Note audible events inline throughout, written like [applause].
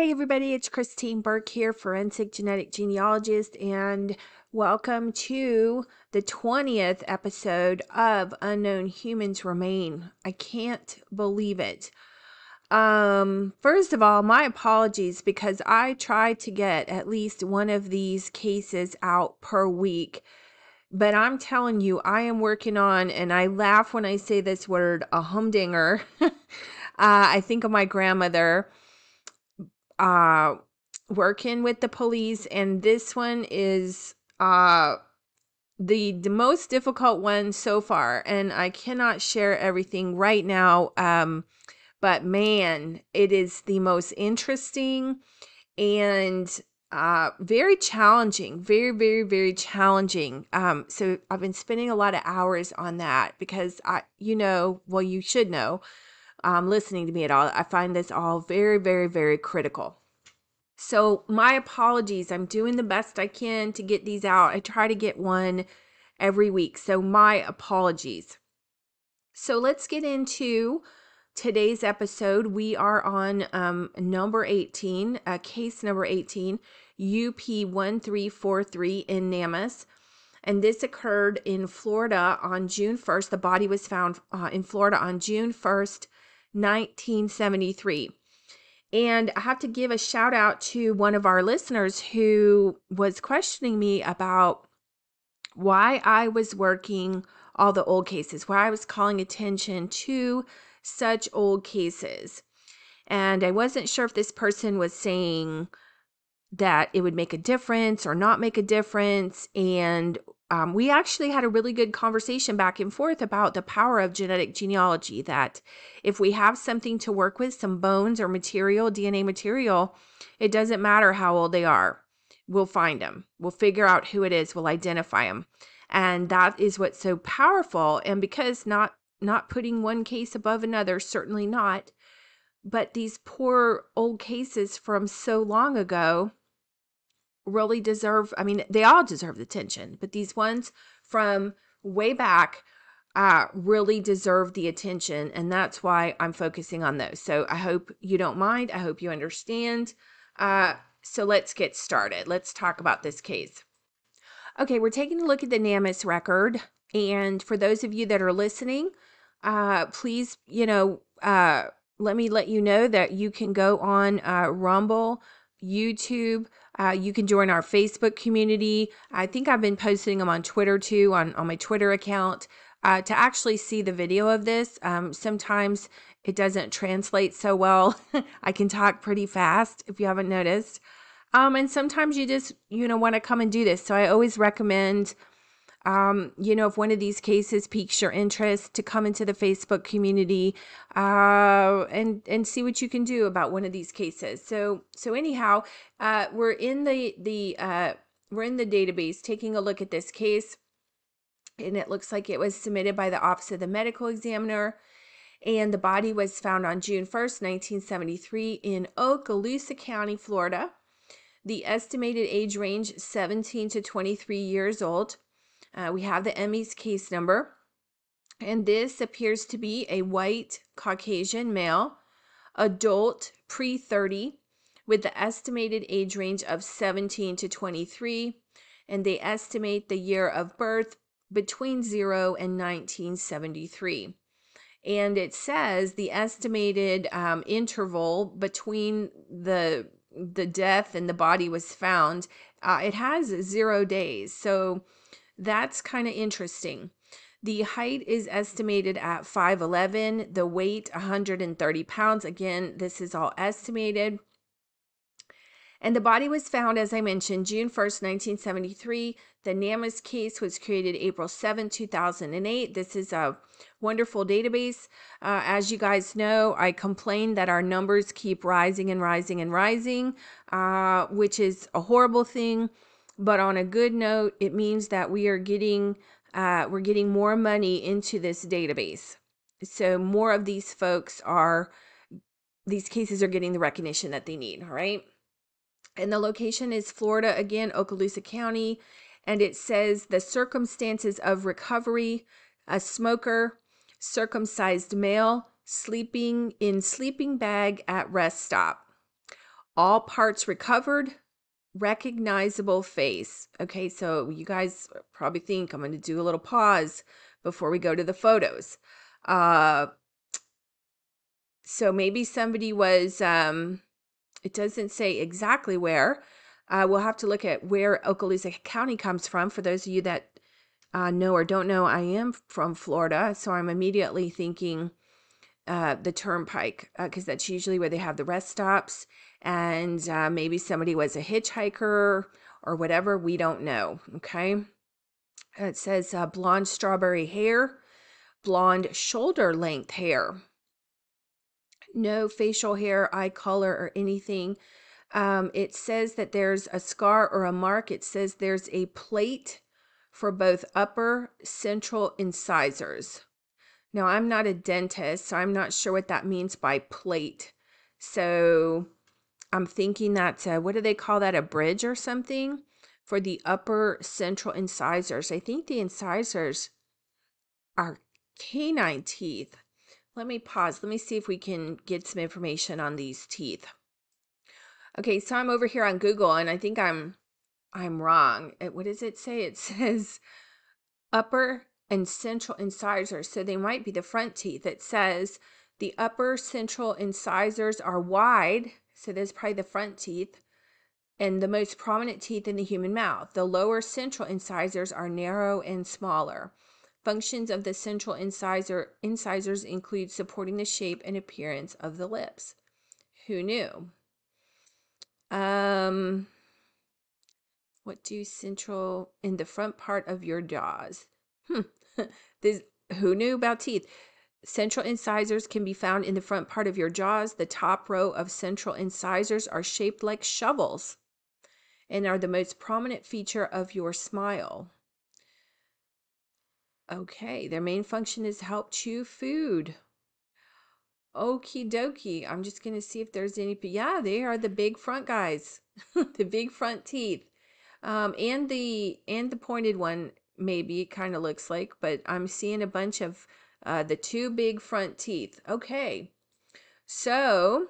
everybody. It's Christine Burke here, forensic genetic genealogist, and welcome to the 20th episode of Unknown Humans Remain. I can't believe it. Um, first of all, my apologies because I try to get at least one of these cases out per week. But I'm telling you, I am working on, and I laugh when I say this word, a humdinger. [laughs] uh, I think of my grandmother uh, working with the police, and this one is uh, the, the most difficult one so far. And I cannot share everything right now. Um, but man, it is the most interesting and uh, very challenging, very, very, very challenging. Um, so I've been spending a lot of hours on that because I, you know, well, you should know, um, listening to me at all, I find this all very, very, very critical. So my apologies. I'm doing the best I can to get these out. I try to get one every week. So my apologies. So let's get into today's episode, we are on um, number 18, uh, case number 18, UP1343 in NamUs. And this occurred in Florida on June 1st. The body was found uh, in Florida on June 1st, 1973. And I have to give a shout out to one of our listeners who was questioning me about why I was working all the old cases, why I was calling attention to such old cases. And I wasn't sure if this person was saying that it would make a difference or not make a difference. And um, we actually had a really good conversation back and forth about the power of genetic genealogy. That if we have something to work with, some bones or material, DNA material, it doesn't matter how old they are. We'll find them. We'll figure out who it is. We'll identify them. And that is what's so powerful. And because not not putting one case above another, certainly not. But these poor old cases from so long ago really deserve, I mean, they all deserve the attention, but these ones from way back uh, really deserve the attention. And that's why I'm focusing on those. So I hope you don't mind. I hope you understand. Uh, so let's get started. Let's talk about this case. Okay, we're taking a look at the NamUs record. And for those of you that are listening, uh, please, you know, uh, let me let you know that you can go on uh, Rumble, YouTube. Uh, you can join our Facebook community. I think I've been posting them on Twitter too, on, on my Twitter account, uh, to actually see the video of this. Um, sometimes it doesn't translate so well. [laughs] I can talk pretty fast if you haven't noticed. Um, and sometimes you just, you know, want to come and do this. So I always recommend um, you know, if one of these cases piques your interest, to come into the Facebook community uh, and and see what you can do about one of these cases. So so anyhow, uh, we're in the the uh, we're in the database taking a look at this case, and it looks like it was submitted by the Office of the Medical Examiner. And the body was found on June 1st, 1973, in Okaloosa County, Florida. The estimated age range 17 to 23 years old. Uh, we have the ME's case number, and this appears to be a white Caucasian male, adult, pre 30, with the estimated age range of 17 to 23, and they estimate the year of birth between 0 and 1973. And it says the estimated um, interval between the the death and the body was found, uh, it has zero days. So that's kind of interesting. The height is estimated at 5'11, the weight 130 pounds. Again, this is all estimated. And the body was found, as I mentioned, June 1st, 1973. The NamUs case was created April 7, 2008. This is a wonderful database. Uh, as you guys know, I complain that our numbers keep rising and rising and rising, uh, which is a horrible thing. But on a good note, it means that we are getting uh, we're getting more money into this database. So more of these folks are these cases are getting the recognition that they need. All right. And the location is Florida again, Okaloosa County. And it says the circumstances of recovery a smoker, circumcised male, sleeping in sleeping bag at rest stop. all parts recovered, recognizable face. Okay, so you guys probably think I'm going to do a little pause before we go to the photos. Uh, so maybe somebody was, um, it doesn't say exactly where. Uh, we'll have to look at where Okaloosa County comes from. For those of you that uh, know or don't know, I am from Florida, so I'm immediately thinking uh, the turnpike because uh, that's usually where they have the rest stops. And uh, maybe somebody was a hitchhiker or whatever. We don't know. Okay. It says uh, blonde strawberry hair, blonde shoulder length hair, no facial hair, eye color, or anything. Um, it says that there's a scar or a mark. It says there's a plate for both upper central incisors. Now, I'm not a dentist, so I'm not sure what that means by plate. So I'm thinking that, uh, what do they call that? A bridge or something for the upper central incisors. I think the incisors are canine teeth. Let me pause. Let me see if we can get some information on these teeth. Okay, so I'm over here on Google and I think I'm I'm wrong. It, what does it say? It [laughs] says upper and central incisors. So they might be the front teeth. It says the upper central incisors are wide. So there's probably the front teeth and the most prominent teeth in the human mouth. The lower central incisors are narrow and smaller. Functions of the central incisor incisors include supporting the shape and appearance of the lips. Who knew? Um, what do central in the front part of your jaws? Hmm. [laughs] this, who knew about teeth? Central incisors can be found in the front part of your jaws. The top row of central incisors are shaped like shovels and are the most prominent feature of your smile. Okay, their main function is help chew food. Okie dokie. I'm just going to see if there's any. Yeah, they are the big front guys, [laughs] the big front teeth, um, and the and the pointed one. Maybe it kind of looks like, but I'm seeing a bunch of uh, the two big front teeth. Okay, so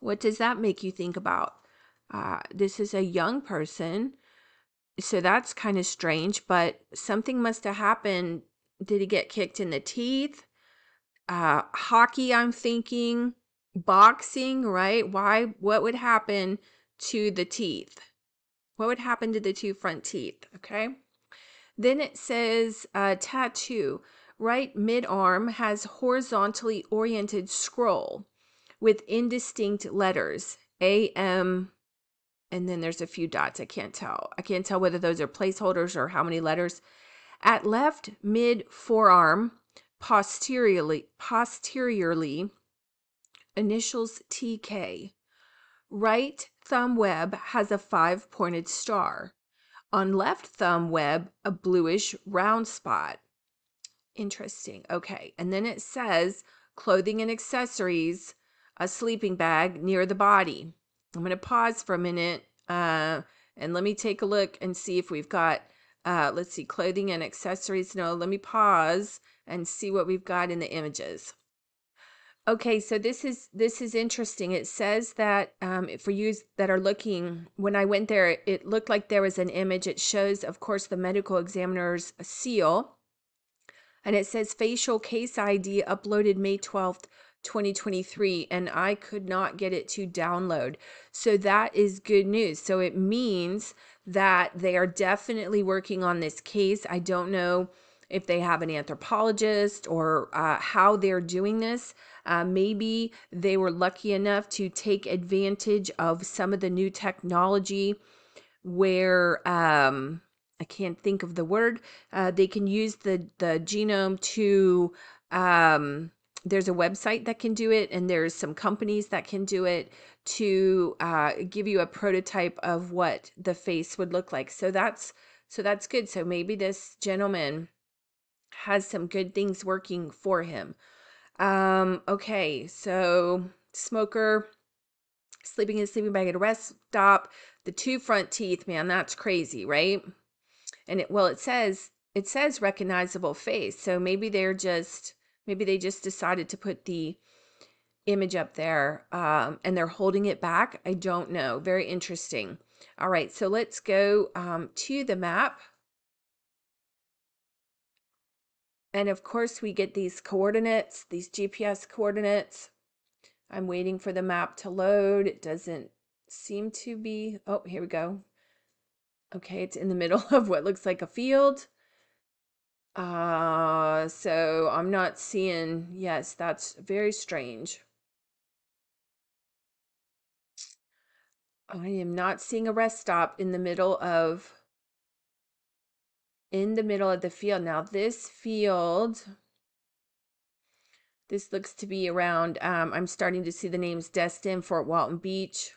what does that make you think about? Uh, this is a young person, so that's kind of strange. But something must have happened. Did he get kicked in the teeth? uh, hockey, I'm thinking, boxing, right? Why, what would happen to the teeth? What would happen to the two front teeth? Okay. Then it says uh, tattoo. Right mid arm has horizontally oriented scroll with indistinct letters A M, and then there's a few dots. I can't tell. I can't tell whether those are placeholders or how many letters. At left mid forearm, posteriorly, posteriorly initials TK. Right thumb web has a five pointed star. On left thumb web, a bluish round spot. Interesting. Okay. And then it says clothing and accessories, a sleeping bag near the body. I'm going to pause for a minute uh, and let me take a look and see if we've got, uh, let's see, clothing and accessories. No, let me pause and see what we've got in the images. Okay, so this is this is interesting. It says that um, for you that are looking, when I went there, it looked like there was an image. It shows, of course, the medical examiner's seal, and it says facial case ID uploaded May twelfth, 2023, and I could not get it to download. So that is good news. So it means that they are definitely working on this case. I don't know if they have an anthropologist or uh, how they're doing this. Uh, maybe they were lucky enough to take advantage of some of the new technology where um, I can't think of the word. Uh, they can use the the genome to. Um, there's a website that can do it, and there's some companies that can do it to uh, give you a prototype of what the face would look like. So that's so that's good. So maybe this gentleman has some good things working for him. Um, okay, so smoker sleeping in a sleeping bag at a rest stop, the two front teeth, man, that's crazy, right? And it well, it says it says recognizable face. So maybe they're just maybe they just decided to put the image up there um, and they're holding it back. I don't know. Very interesting. All right, so let's go um, to the map. And of course, we get these coordinates, these GPS coordinates. I'm waiting for the map to load. It doesn't seem to be. Oh, here we go. Okay, it's in the [laughs] middle of what looks like a field. Uh, so I'm not seeing, yes, that's very strange. I am not seeing a rest stop in the middle of in the middle of the field. Now this field this looks to be around um, I'm starting to see the names Destin, Fort Walton Beach,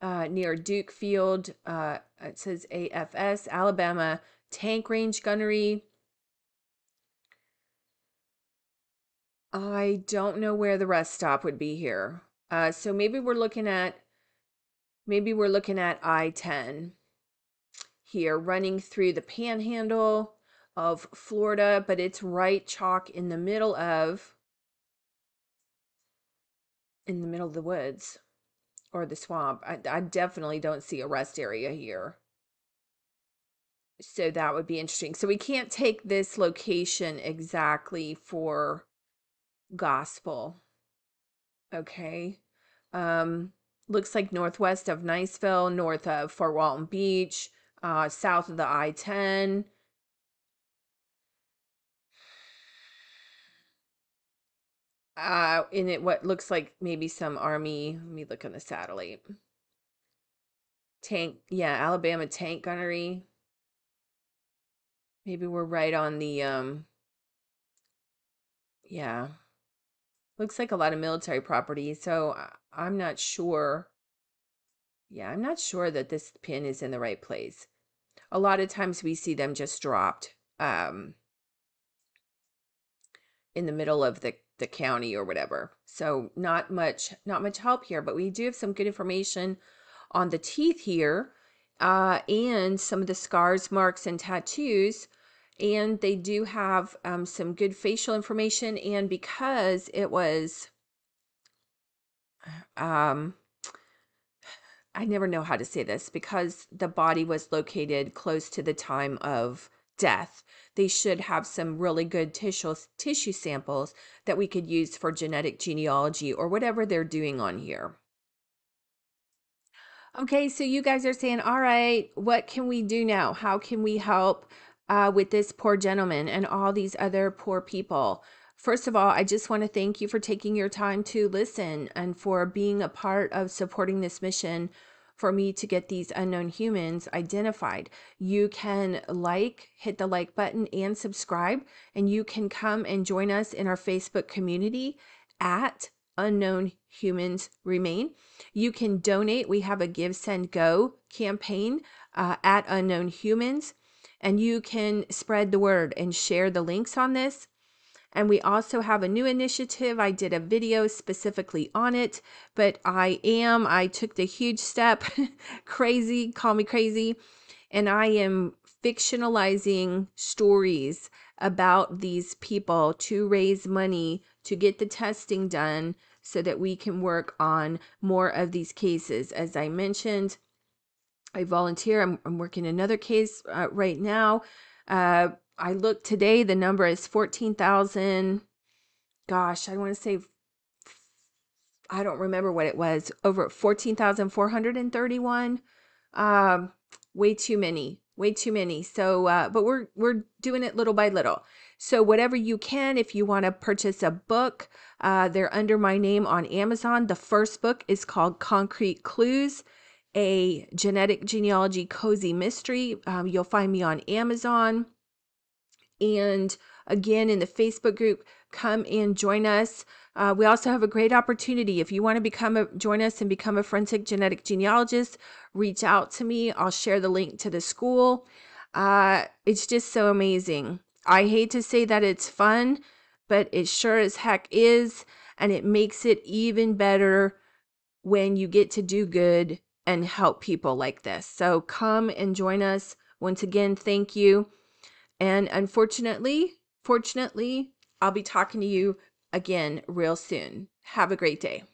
uh, near Duke Field. Uh, it says AFS, Alabama Tank Range Gunnery. I don't know where the rest stop would be here. Uh, so maybe we're looking at maybe we're looking at I-10 here running through the panhandle of Florida, but it's right chalk in the middle of in the middle of the woods or the swamp. I, I definitely don't see a rest area here. So that would be interesting. So we can't take this location exactly for gospel. Okay. Um, looks like northwest of Niceville, north of Fort Walton Beach, uh, south of the I 10. Uh, in it, what looks like maybe some army. Let me look on the satellite. Tank, yeah, Alabama tank gunnery. Maybe we're right on the, um, yeah. Looks like a lot of military property, so I'm not sure. Yeah, I'm not sure that this pin is in the right place. A lot of times we see them just dropped um, in the middle of the, the county or whatever. So not much, not much help here, but we do have some good information on the teeth here uh, and some of the scars, marks, and tattoos and they do have um, some good facial information and because it was um i never know how to say this because the body was located close to the time of death. They should have some really good tissue tissue samples that we could use for genetic genealogy or whatever they're doing on here. Okay so you guys are saying all right what can we do now? How can we help uh, with this poor gentleman and all these other poor people. First of all, I just want to thank you for taking your time to listen and for being a part of supporting this mission for me to get these unknown humans identified. You can like, hit the like button and subscribe, and you can come and join us in our Facebook community at Unknown Humans Remain. You can donate. We have a GiveSendGo campaign uh, at Unknown Humans and you can spread the word and share the links on this. And we also have a new initiative. I did a video specifically on it, but I am, I took the huge step, [laughs] crazy, call me crazy, and I am fictionalizing stories about these people to raise money to get the testing done so that we can work on more of these cases. As I mentioned, I volunteer. I'm, I'm working another case uh, right now. Uh, I looked today, the number is 14,000. Gosh, I want to say, I don't remember what it was, over 14,431. Um, way too many, way too many. So, uh, but we're, we're doing it little by little. So whatever you can, if you want to purchase a book, uh, they're under my name on Amazon. The first book is called Concrete Clues a genetic genealogy cozy mystery. Um, you'll find me on Amazon. And again, in the Facebook group, come and join us. Uh, we also have a great opportunity. If you want to become a join us and become a forensic genetic genealogist, reach out to me. I'll share the link to the school. Uh, it's just so amazing. I hate to say that it's fun, but it sure as heck is. And it makes it even better when you get to do good and help people like this. So come and join us. Once again, thank you. And unfortunately, fortunately, I'll be talking to you again real soon. Have a great day.